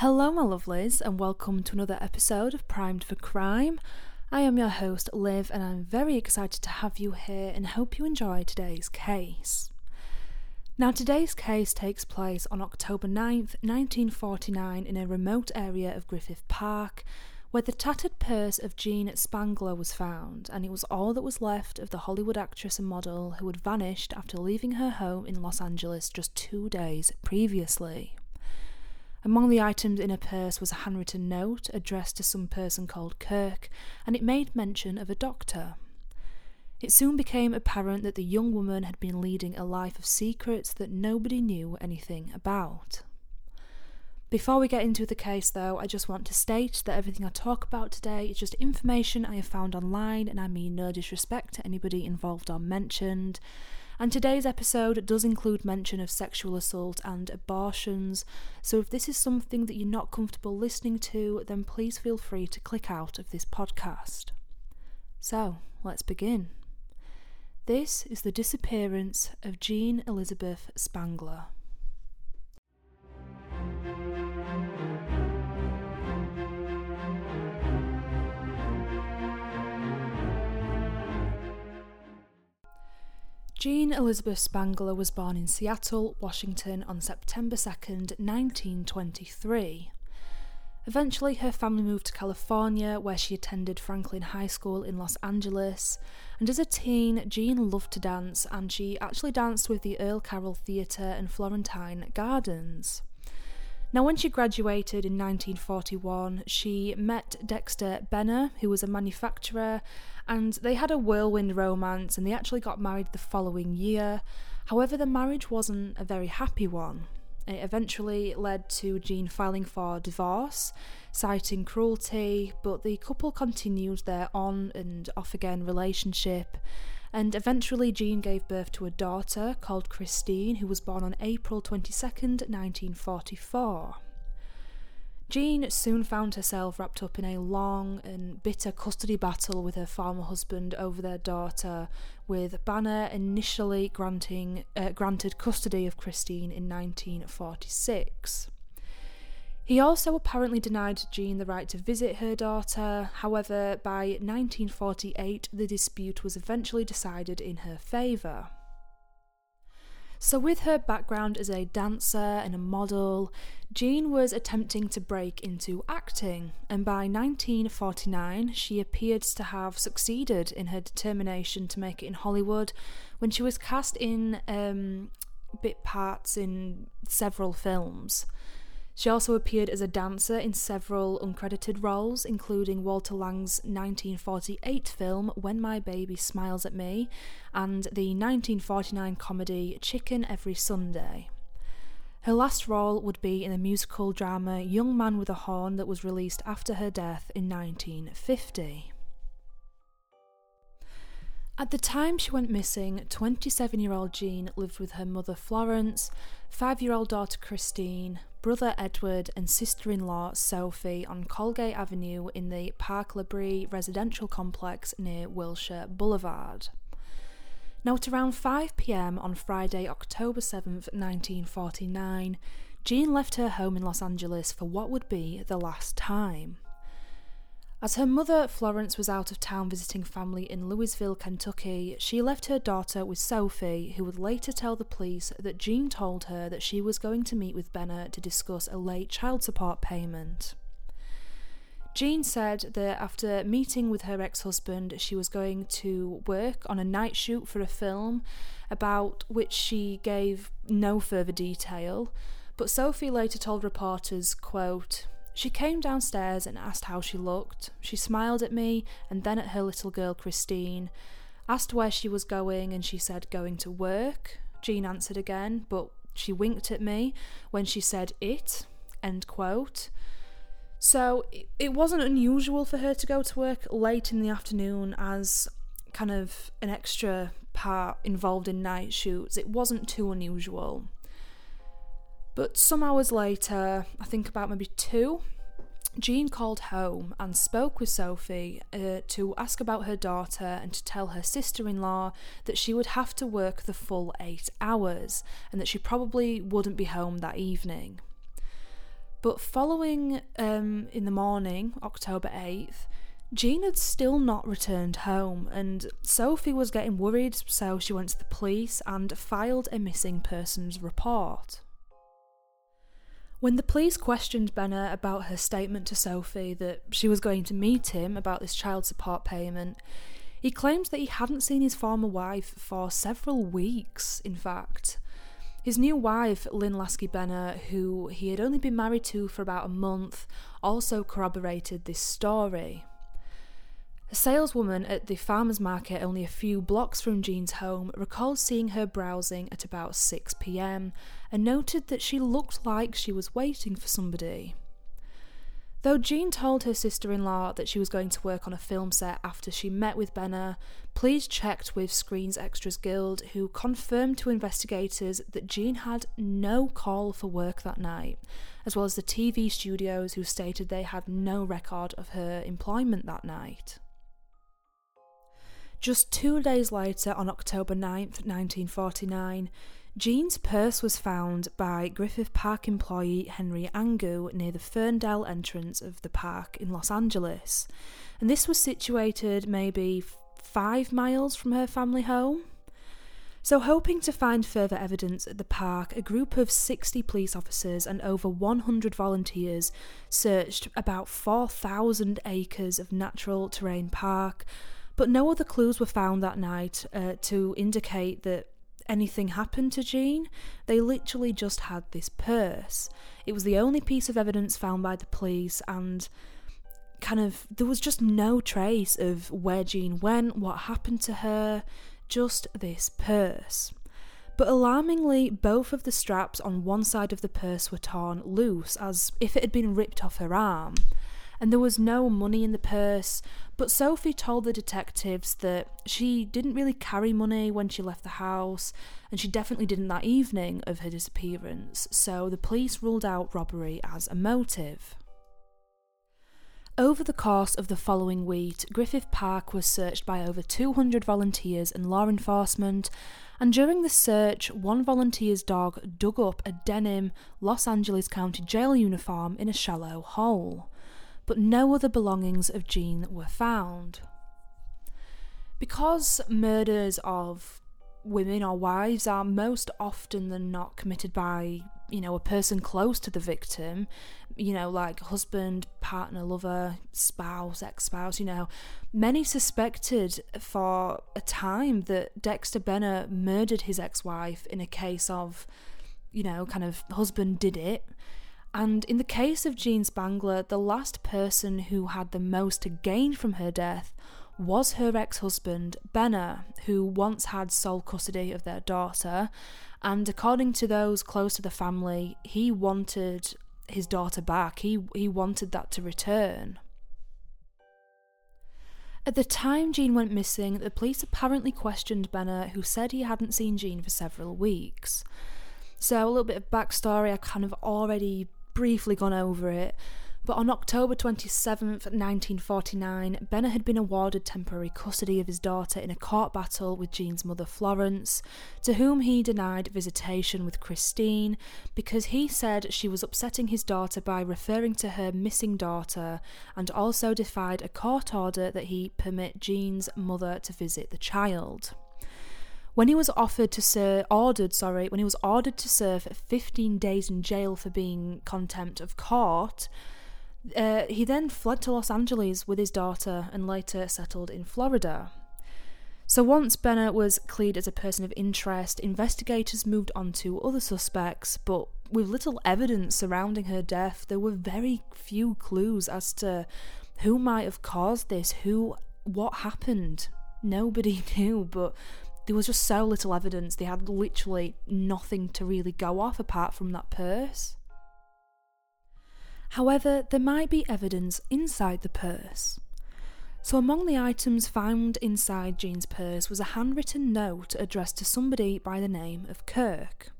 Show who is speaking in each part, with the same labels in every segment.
Speaker 1: Hello, my lovelies, and welcome to another episode of Primed for Crime. I am your host, Liv, and I'm very excited to have you here and hope you enjoy today's case. Now, today's case takes place on October 9th, 1949, in a remote area of Griffith Park, where the tattered purse of Jean Spangler was found, and it was all that was left of the Hollywood actress and model who had vanished after leaving her home in Los Angeles just two days previously. Among the items in her purse was a handwritten note addressed to some person called Kirk, and it made mention of a doctor. It soon became apparent that the young woman had been leading a life of secrets that nobody knew anything about. Before we get into the case, though, I just want to state that everything I talk about today is just information I have found online, and I mean no disrespect to anybody involved or mentioned. And today's episode does include mention of sexual assault and abortions, so if this is something that you're not comfortable listening to, then please feel free to click out of this podcast. So, let's begin. This is the disappearance of Jean Elizabeth Spangler. Jean Elizabeth Spangler was born in Seattle, Washington on September 2nd, 1923. Eventually, her family moved to California, where she attended Franklin High School in Los Angeles. And as a teen, Jean loved to dance, and she actually danced with the Earl Carroll Theatre and Florentine Gardens. Now, when she graduated in 1941, she met Dexter Benner, who was a manufacturer, and they had a whirlwind romance and they actually got married the following year. However, the marriage wasn't a very happy one. It eventually led to Jean filing for divorce, citing cruelty, but the couple continued their on and off again relationship. And eventually, Jean gave birth to a daughter called Christine, who was born on April 22nd, 1944. Jean soon found herself wrapped up in a long and bitter custody battle with her former husband over their daughter, with Benner initially granting uh, granted custody of Christine in 1946. He also apparently denied Jean the right to visit her daughter. However, by 1948, the dispute was eventually decided in her favour. So, with her background as a dancer and a model, Jean was attempting to break into acting, and by 1949 she appears to have succeeded in her determination to make it in Hollywood when she was cast in um, bit parts in several films. She also appeared as a dancer in several uncredited roles, including Walter Lang's 1948 film When My Baby Smiles at Me and the 1949 comedy Chicken Every Sunday. Her last role would be in the musical drama Young Man with a Horn that was released after her death in 1950. At the time she went missing, 27 year old Jean lived with her mother Florence, 5 year old daughter Christine, brother Edward, and sister in law Sophie on Colgate Avenue in the Park La Brea residential complex near Wilshire Boulevard. Now, at around 5 pm on Friday, October 7th, 1949, Jean left her home in Los Angeles for what would be the last time. As her mother, Florence, was out of town visiting family in Louisville, Kentucky, she left her daughter with Sophie, who would later tell the police that Jean told her that she was going to meet with Benner to discuss a late child support payment. Jean said that after meeting with her ex husband, she was going to work on a night shoot for a film about which she gave no further detail. But Sophie later told reporters, quote, she came downstairs and asked how she looked. She smiled at me and then at her little girl Christine, asked where she was going, and she said, Going to work. Jean answered again, but she winked at me when she said it. End quote. So it wasn't unusual for her to go to work late in the afternoon as kind of an extra part involved in night shoots. It wasn't too unusual. But some hours later, I think about maybe two, Jean called home and spoke with Sophie uh, to ask about her daughter and to tell her sister in law that she would have to work the full eight hours and that she probably wouldn't be home that evening. But following um, in the morning, October 8th, Jean had still not returned home, and Sophie was getting worried, so she went to the police and filed a missing persons report. When the police questioned Benner about her statement to Sophie that she was going to meet him about this child support payment, he claimed that he hadn't seen his former wife for several weeks, in fact. His new wife, Lynn Lasky Benner, who he had only been married to for about a month, also corroborated this story. A saleswoman at the farmer's market only a few blocks from Jean's home recalled seeing her browsing at about 6 pm and noted that she looked like she was waiting for somebody. Though Jean told her sister in law that she was going to work on a film set after she met with Benner, police checked with Screens Extras Guild, who confirmed to investigators that Jean had no call for work that night, as well as the TV studios, who stated they had no record of her employment that night. Just two days later, on October 9th, 1949, Jean's purse was found by Griffith Park employee Henry Angu near the Ferndale entrance of the park in Los Angeles. And this was situated maybe five miles from her family home. So, hoping to find further evidence at the park, a group of 60 police officers and over 100 volunteers searched about 4,000 acres of natural terrain park, but no other clues were found that night uh, to indicate that anything happened to Jean. They literally just had this purse. It was the only piece of evidence found by the police, and kind of there was just no trace of where Jean went, what happened to her, just this purse. But alarmingly, both of the straps on one side of the purse were torn loose, as if it had been ripped off her arm and there was no money in the purse. But Sophie told the detectives that she didn't really carry money when she left the house, and she definitely didn't that evening of her disappearance, so the police ruled out robbery as a motive. Over the course of the following week, Griffith Park was searched by over 200 volunteers and law enforcement, and during the search, one volunteer's dog dug up a denim Los Angeles County Jail uniform in a shallow hole but no other belongings of Jean were found. Because murders of women or wives are most often than not committed by, you know, a person close to the victim, you know, like husband, partner, lover, spouse, ex spouse, you know, many suspected for a time that Dexter Benner murdered his ex wife in a case of, you know, kind of husband did it and in the case of Jean Spangler, the last person who had the most to gain from her death was her ex husband, Benner, who once had sole custody of their daughter. And according to those close to the family, he wanted his daughter back. He, he wanted that to return. At the time Jean went missing, the police apparently questioned Benner, who said he hadn't seen Jean for several weeks. So, a little bit of backstory I kind of already briefly gone over it, but on October 27th, 1949, Benner had been awarded temporary custody of his daughter in a court battle with Jean's mother Florence, to whom he denied visitation with Christine because he said she was upsetting his daughter by referring to her missing daughter and also defied a court order that he permit Jean's mother to visit the child. When he was offered to serve, ordered, sorry, when he was ordered to serve 15 days in jail for being contempt of court, uh, he then fled to Los Angeles with his daughter and later settled in Florida. So once Benner was cleared as a person of interest, investigators moved on to other suspects, but with little evidence surrounding her death, there were very few clues as to who might have caused this, who what happened. Nobody knew, but there was just so little evidence. They had literally nothing to really go off apart from that purse. However, there might be evidence inside the purse. So, among the items found inside Jean's purse was a handwritten note addressed to somebody by the name of Kirk.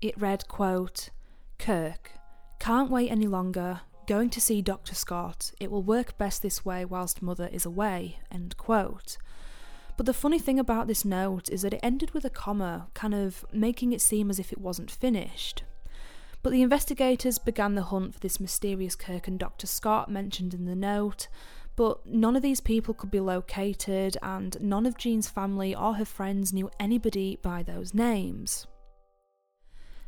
Speaker 1: It read, quote, Kirk, can't wait any longer. Going to see Dr. Scott. It will work best this way whilst mother is away. End quote. But the funny thing about this note is that it ended with a comma, kind of making it seem as if it wasn't finished. But the investigators began the hunt for this mysterious Kirk and Dr. Scott mentioned in the note, but none of these people could be located, and none of Jean's family or her friends knew anybody by those names.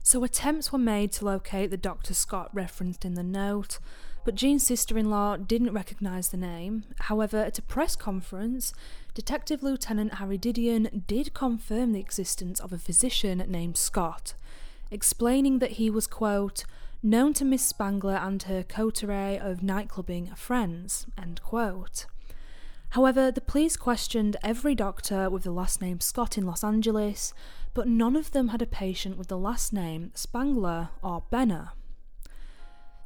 Speaker 1: So attempts were made to locate the Dr. Scott referenced in the note, but Jean's sister in law didn't recognise the name. However, at a press conference, Detective Lieutenant Harry Didion did confirm the existence of a physician named Scott, explaining that he was, quote, known to Miss Spangler and her coterie of nightclubbing friends, end quote. However, the police questioned every doctor with the last name Scott in Los Angeles, but none of them had a patient with the last name Spangler or Benner.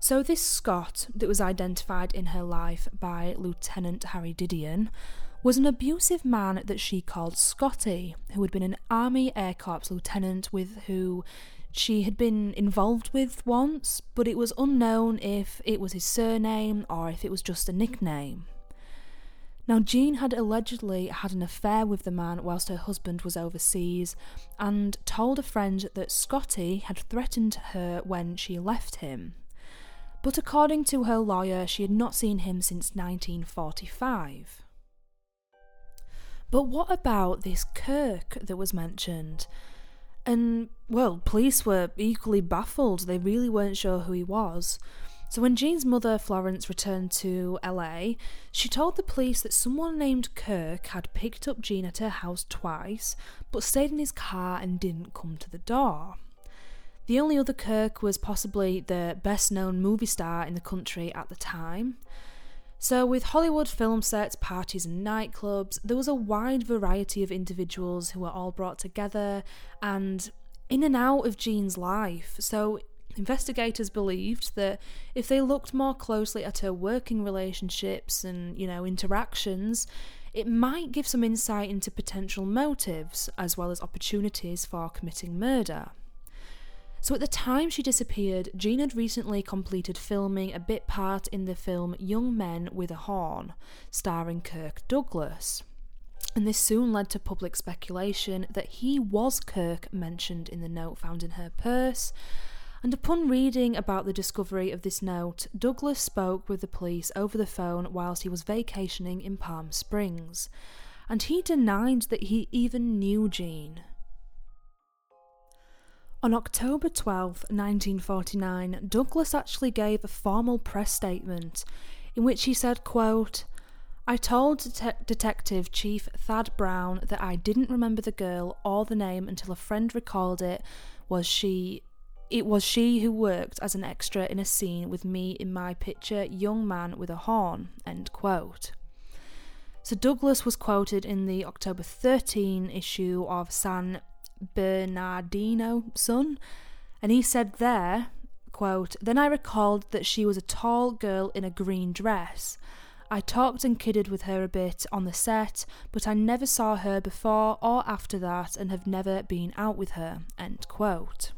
Speaker 1: So, this Scott that was identified in her life by Lieutenant Harry Didion was an abusive man that she called Scotty, who had been an Army Air Corps lieutenant with who she had been involved with once, but it was unknown if it was his surname or if it was just a nickname. Now, Jean had allegedly had an affair with the man whilst her husband was overseas and told a friend that Scotty had threatened her when she left him. But according to her lawyer, she had not seen him since 1945. But what about this Kirk that was mentioned? And, well, police were equally baffled. They really weren't sure who he was. So, when Jean's mother, Florence, returned to LA, she told the police that someone named Kirk had picked up Jean at her house twice, but stayed in his car and didn't come to the door. The only other Kirk was possibly the best known movie star in the country at the time. So, with Hollywood film sets, parties, and nightclubs, there was a wide variety of individuals who were all brought together and in and out of Jean's life. So, investigators believed that if they looked more closely at her working relationships and, you know, interactions, it might give some insight into potential motives as well as opportunities for committing murder. So at the time she disappeared, Jean had recently completed filming a bit part in the film Young Man with a Horn, starring Kirk Douglas. And this soon led to public speculation that he was Kirk mentioned in the note found in her purse. And upon reading about the discovery of this note, Douglas spoke with the police over the phone whilst he was vacationing in Palm Springs. And he denied that he even knew Jean. On October 12, 1949, Douglas actually gave a formal press statement in which he said, quote, I told Det- Detective Chief Thad Brown that I didn't remember the girl or the name until a friend recalled it was she it was she who worked as an extra in a scene with me in my picture Young Man with a Horn. End quote. So Douglas was quoted in the October 13 issue of San Bernardino Sun, and he said there, quote, Then I recalled that she was a tall girl in a green dress. I talked and kidded with her a bit on the set, but I never saw her before or after that and have never been out with her. End quote.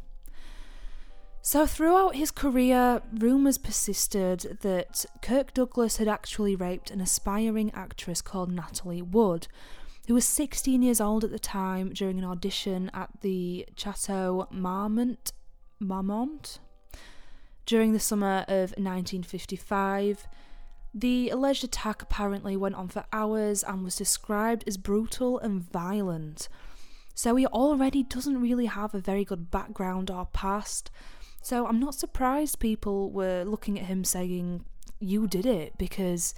Speaker 1: So, throughout his career, rumours persisted that Kirk Douglas had actually raped an aspiring actress called Natalie Wood, who was 16 years old at the time during an audition at the Chateau Marmont, Marmont during the summer of 1955. The alleged attack apparently went on for hours and was described as brutal and violent. So he already doesn't really have a very good background or past. So I'm not surprised people were looking at him saying, You did it, because,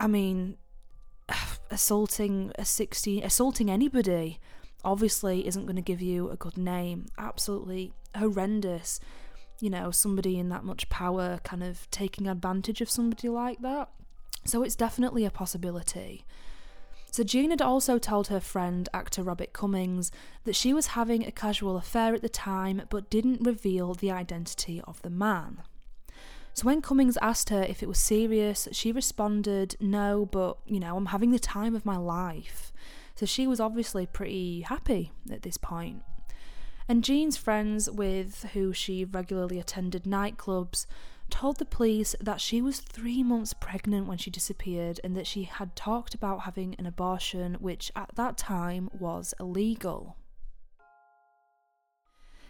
Speaker 1: I mean, assaulting a 16 assaulting anybody obviously isn't going to give you a good name. Absolutely horrendous you know somebody in that much power kind of taking advantage of somebody like that. So it's definitely a possibility. So Jean had also told her friend, actor Robert Cummings, that she was having a casual affair at the time but didn't reveal the identity of the man. So when Cummings asked her if it was serious, she responded, No, but you know, I'm having the time of my life. So she was obviously pretty happy at this point. And Jean's friends, with who she regularly attended nightclubs, told the police that she was three months pregnant when she disappeared and that she had talked about having an abortion, which at that time was illegal.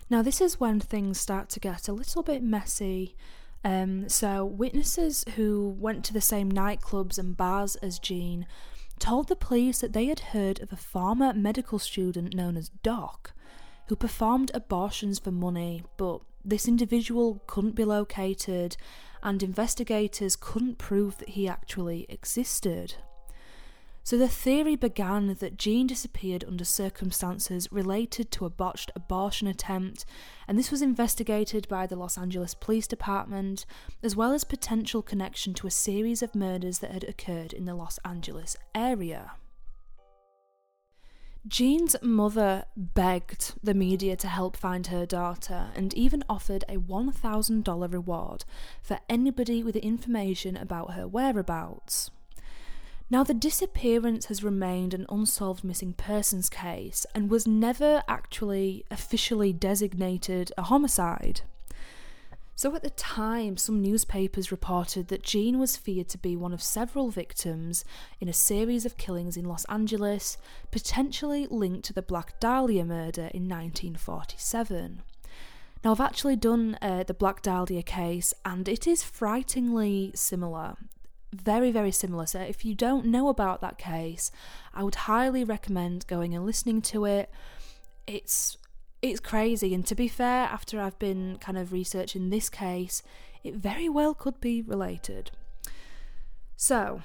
Speaker 1: Now, this is when things start to get a little bit messy. Um, so, witnesses who went to the same nightclubs and bars as Jean told the police that they had heard of a former medical student known as Doc who performed abortions for money, but this individual couldn't be located and investigators couldn't prove that he actually existed. So the theory began that Jean disappeared under circumstances related to a botched abortion attempt, and this was investigated by the Los Angeles Police Department, as well as potential connection to a series of murders that had occurred in the Los Angeles area. Jean's mother begged the media to help find her daughter and even offered a $1,000 reward for anybody with information about her whereabouts. Now, the disappearance has remained an unsolved missing persons case and was never actually officially designated a homicide. So, at the time, some newspapers reported that Jean was feared to be one of several victims in a series of killings in Los Angeles, potentially linked to the Black Dahlia murder in 1947. Now, I've actually done uh, the Black Dahlia case, and it is frighteningly similar very, very similar. So if you don't know about that case, I would highly recommend going and listening to it. It's it's crazy and to be fair after I've been kind of researching this case, it very well could be related. So,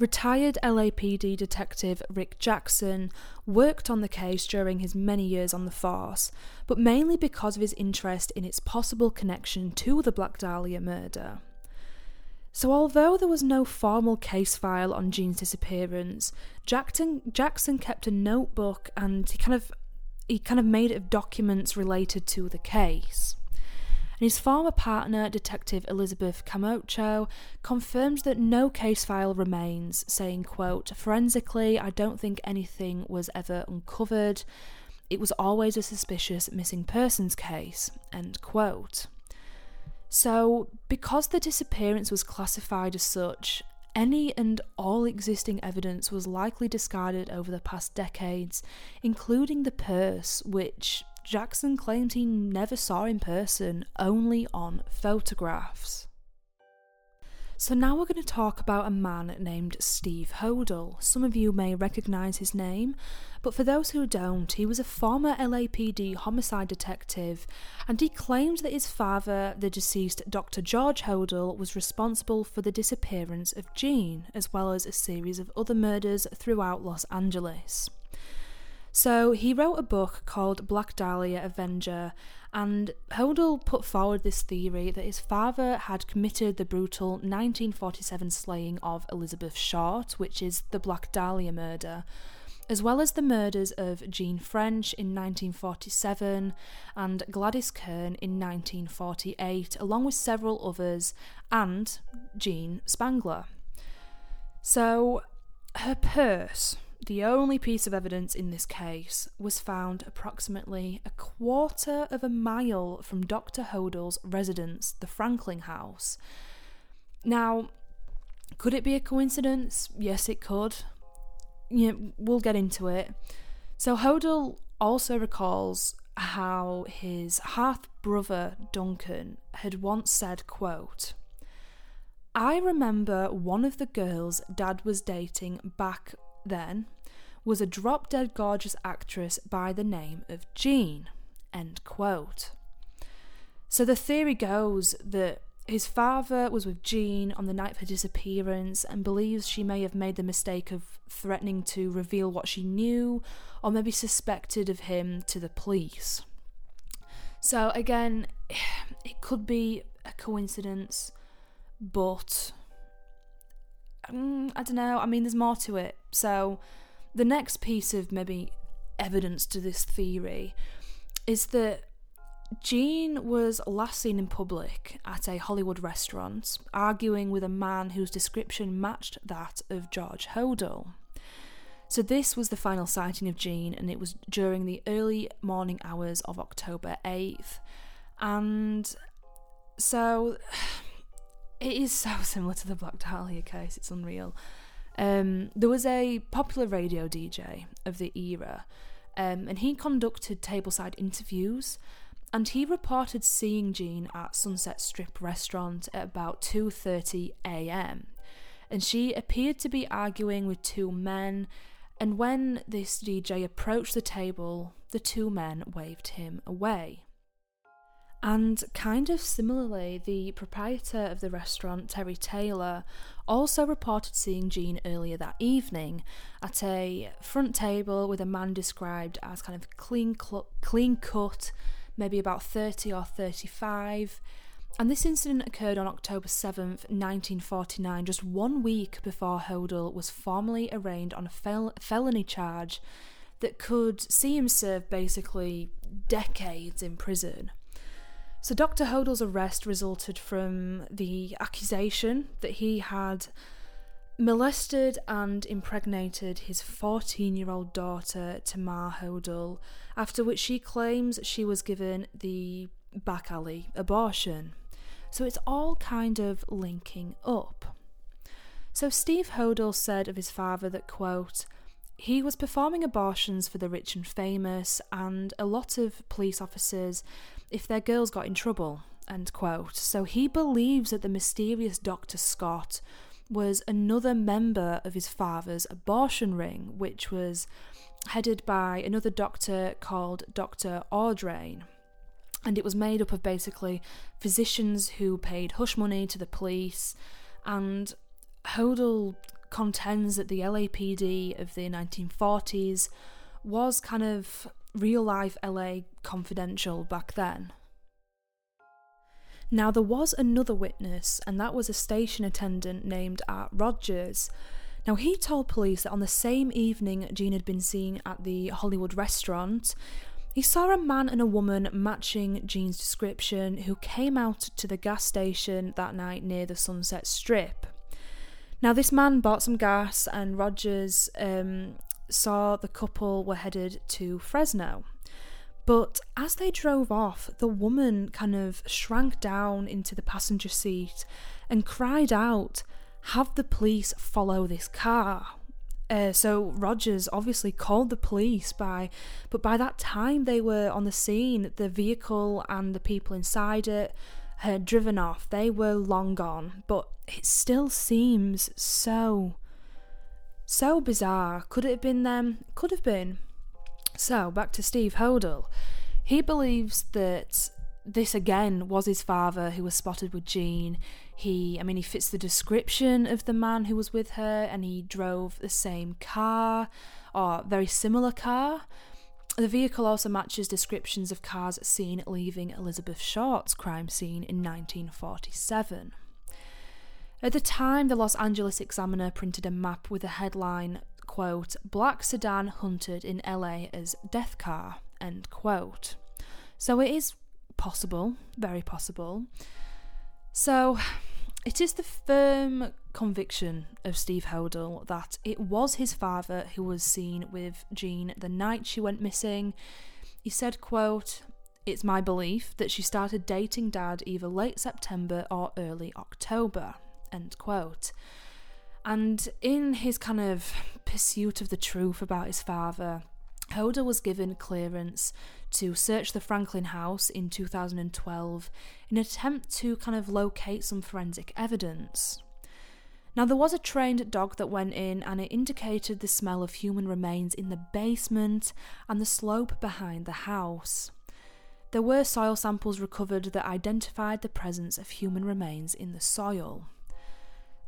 Speaker 1: Retired LAPD detective Rick Jackson worked on the case during his many years on the force, but mainly because of his interest in its possible connection to the Black Dahlia murder. So, although there was no formal case file on Jean's disappearance, Jackson, Jackson kept a notebook and he kind of he kind of made it of documents related to the case. And his former partner, Detective Elizabeth Camacho, confirmed that no case file remains, saying, quote, Forensically, I don't think anything was ever uncovered. It was always a suspicious missing persons case, end quote. So, because the disappearance was classified as such, any and all existing evidence was likely discarded over the past decades, including the purse, which Jackson claimed he never saw in person, only on photographs. So now we're going to talk about a man named Steve Hodel. Some of you may recognise his name, but for those who don't, he was a former LAPD homicide detective, and he claimed that his father, the deceased Dr. George Hodel, was responsible for the disappearance of Jean, as well as a series of other murders throughout Los Angeles. So he wrote a book called Black Dahlia Avenger, and Hodel put forward this theory that his father had committed the brutal 1947 slaying of Elizabeth Short, which is the Black Dahlia murder, as well as the murders of Jean French in 1947 and Gladys Kern in 1948, along with several others, and Jean Spangler. So, her purse the only piece of evidence in this case was found approximately a quarter of a mile from Dr. Hodel's residence, the Franklin House. Now, could it be a coincidence? Yes, it could. Yeah, we'll get into it. So Hodel also recalls how his half brother Duncan had once said, quote, I remember one of the girls dad was dating back then was a drop dead gorgeous actress by the name of Jean. End quote. So the theory goes that his father was with Jean on the night of her disappearance and believes she may have made the mistake of threatening to reveal what she knew or maybe suspected of him to the police. So again, it could be a coincidence, but um, I don't know. I mean, there's more to it. So, the next piece of maybe evidence to this theory is that Jean was last seen in public at a Hollywood restaurant, arguing with a man whose description matched that of George Hodel. So, this was the final sighting of Jean, and it was during the early morning hours of October 8th. And so, it is so similar to the Black Dahlia case, it's unreal. Um, there was a popular radio DJ of the era um, and he conducted tableside interviews. And he reported seeing Jean at Sunset Strip restaurant at about 2:30 a.m. And she appeared to be arguing with two men. And when this DJ approached the table, the two men waved him away. And kind of similarly, the proprietor of the restaurant, Terry Taylor, also reported seeing Jean earlier that evening at a front table with a man described as kind of clean, cl- clean cut, maybe about 30 or 35. And this incident occurred on October 7th, 1949, just one week before Hodel was formally arraigned on a fel- felony charge that could see him serve basically decades in prison. So, Dr. Hodel's arrest resulted from the accusation that he had molested and impregnated his 14 year old daughter, Tamar Hodel, after which she claims she was given the back alley abortion. So, it's all kind of linking up. So, Steve Hodel said of his father that, quote, he was performing abortions for the rich and famous, and a lot of police officers if their girls got in trouble. End quote. So he believes that the mysterious Dr. Scott was another member of his father's abortion ring, which was headed by another doctor called Dr. Audrain. And it was made up of basically physicians who paid hush money to the police. And Hodel contends that the LAPD of the 1940s was kind of real life LA confidential back then. Now, there was another witness, and that was a station attendant named Art Rogers. Now, he told police that on the same evening Jean had been seen at the Hollywood restaurant, he saw a man and a woman matching Jean's description who came out to the gas station that night near the Sunset Strip. Now, this man bought some gas, and Rogers um, saw the couple were headed to Fresno. But as they drove off, the woman kind of shrank down into the passenger seat and cried out, Have the police follow this car. Uh, so Rogers obviously called the police by, but by that time they were on the scene. The vehicle and the people inside it had driven off. They were long gone, but it still seems so so bizarre. Could it have been them? Could have been. So, back to Steve Hodel. He believes that this again was his father who was spotted with Jean. He, I mean, he fits the description of the man who was with her, and he drove the same car or very similar car. The vehicle also matches descriptions of cars seen leaving Elizabeth Short's crime scene in 1947. At the time, the Los Angeles Examiner printed a map with a headline, quote, Black sedan hunted in LA as death car, end quote. So it is possible, very possible. So it is the firm conviction of Steve Hodel that it was his father who was seen with Jean the night she went missing. He said, quote, It's my belief that she started dating dad either late September or early October. End quote. And in his kind of pursuit of the truth about his father, Hodel was given clearance to search the Franklin house in 2012 in an attempt to kind of locate some forensic evidence. Now, there was a trained dog that went in and it indicated the smell of human remains in the basement and the slope behind the house. There were soil samples recovered that identified the presence of human remains in the soil.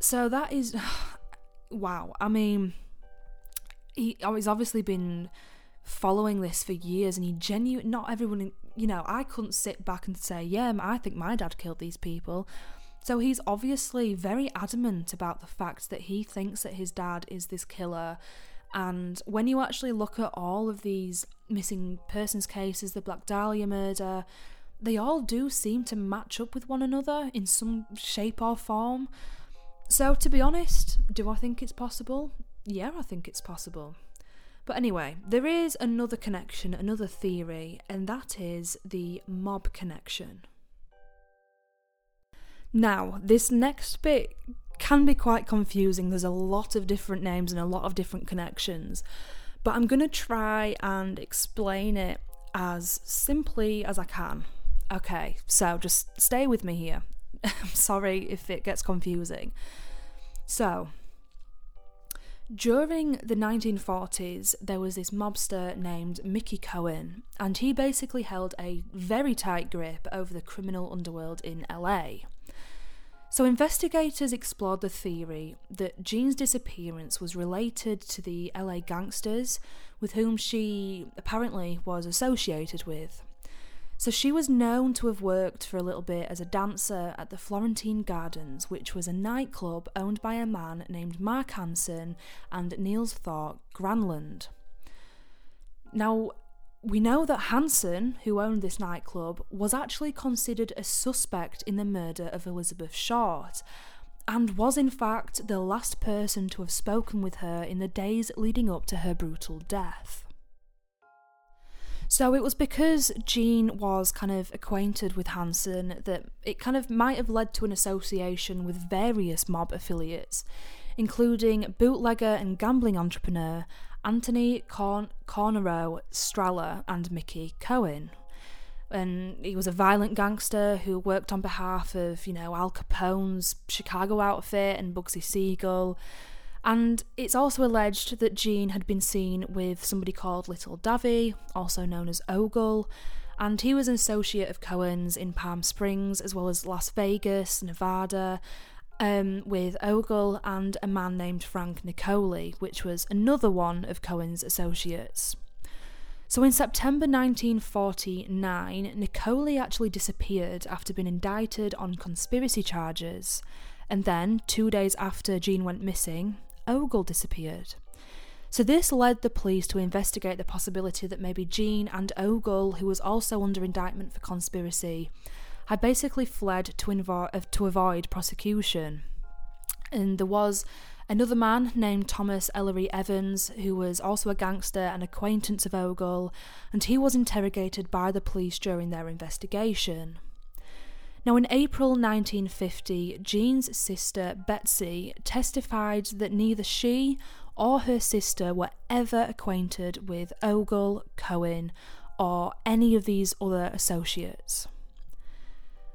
Speaker 1: So that is wow. I mean, he, oh, he's obviously been following this for years, and he genuine. Not everyone, you know, I couldn't sit back and say, yeah, I think my dad killed these people. So he's obviously very adamant about the fact that he thinks that his dad is this killer. And when you actually look at all of these missing persons cases, the Black Dahlia murder, they all do seem to match up with one another in some shape or form. So, to be honest, do I think it's possible? Yeah, I think it's possible. But anyway, there is another connection, another theory, and that is the mob connection. Now, this next bit can be quite confusing. There's a lot of different names and a lot of different connections. but I'm going to try and explain it as simply as I can. Okay, so just stay with me here. I'm sorry if it gets confusing. So, during the 1940s, there was this mobster named Mickey Cohen, and he basically held a very tight grip over the criminal underworld in LA. So, investigators explored the theory that Jean's disappearance was related to the LA gangsters with whom she apparently was associated with. So she was known to have worked for a little bit as a dancer at the Florentine Gardens, which was a nightclub owned by a man named Mark Hansen and Nils Thor Granlund. Now, we know that Hansen, who owned this nightclub, was actually considered a suspect in the murder of Elizabeth Short, and was in fact the last person to have spoken with her in the days leading up to her brutal death. So it was because Jean was kind of acquainted with Hansen that it kind of might have led to an association with various mob affiliates, including bootlegger and gambling entrepreneur Anthony Corn- Cornero Stralla and Mickey Cohen. And he was a violent gangster who worked on behalf of, you know, Al Capone's Chicago outfit and Bugsy Siegel, and it's also alleged that Jean had been seen with somebody called Little Davy, also known as Ogul, and he was an associate of Cohen's in Palm Springs as well as Las Vegas, Nevada, um, with Ogul and a man named Frank Niccoli, which was another one of Cohen's associates. So in September 1949, Niccoli actually disappeared after being indicted on conspiracy charges. And then, two days after Jean went missing, Ogul disappeared. So, this led the police to investigate the possibility that maybe Jean and Ogul, who was also under indictment for conspiracy, had basically fled to, invo- uh, to avoid prosecution. And there was another man named Thomas Ellery Evans, who was also a gangster and acquaintance of Ogul, and he was interrogated by the police during their investigation. Now, in April 1950, Jean's sister Betsy testified that neither she or her sister were ever acquainted with Ogul, Cohen, or any of these other associates.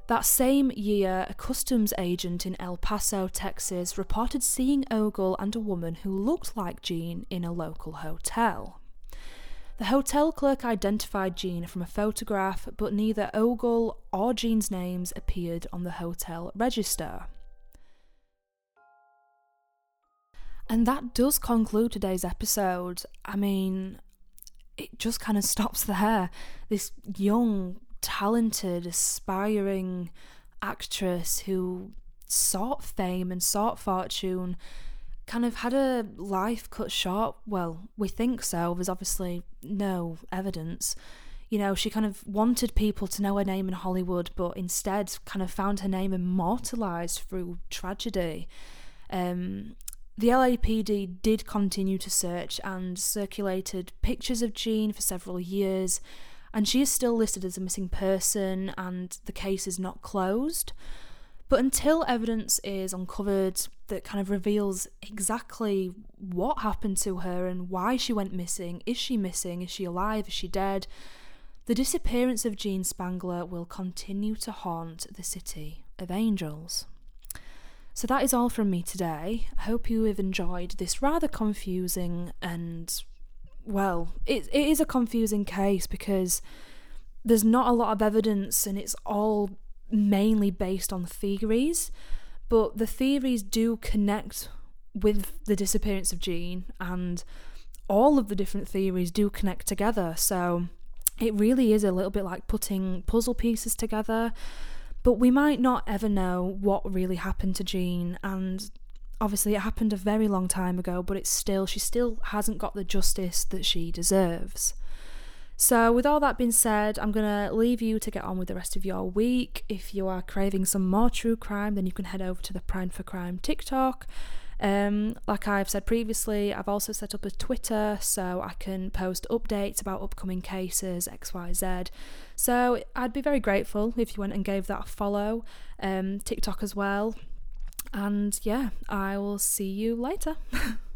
Speaker 1: That same year, a customs agent in El Paso, Texas, reported seeing Ogul and a woman who looked like Jean in a local hotel. The hotel clerk identified Jean from a photograph, but neither Ogul or Jean's names appeared on the hotel register. And that does conclude today's episode. I mean, it just kind of stops there. This young, talented, aspiring actress who sought fame and sought fortune kind of had a life cut short. Well, we think so. There's obviously no evidence. You know, she kind of wanted people to know her name in Hollywood, but instead kind of found her name immortalized through tragedy. Um, the LAPD did continue to search and circulated pictures of Jean for several years, and she is still listed as a missing person, and the case is not closed. But until evidence is uncovered that kind of reveals exactly what happened to her and why she went missing, is she missing, is she alive, is she dead, the disappearance of Jean Spangler will continue to haunt the city of angels. So that is all from me today. I hope you have enjoyed this rather confusing and, well, it, it is a confusing case because there's not a lot of evidence and it's all mainly based on theories, but the theories do connect with the disappearance of Jean, and all of the different theories do connect together. So it really is a little bit like putting puzzle pieces together, but we might not ever know what really happened to Jean, and obviously it happened a very long time ago, but it's still, she still hasn't got the justice that she deserves. So, with all that being said, I'm going to leave you to get on with the rest of your week. If you are craving some more true crime, then you can head over to the Prime for Crime TikTok. Um, like I've said previously, I've also set up a Twitter so I can post updates about upcoming cases, XYZ. So I'd be very grateful if you went and gave that a follow. Um, TikTok as well. And yeah, I will see you later.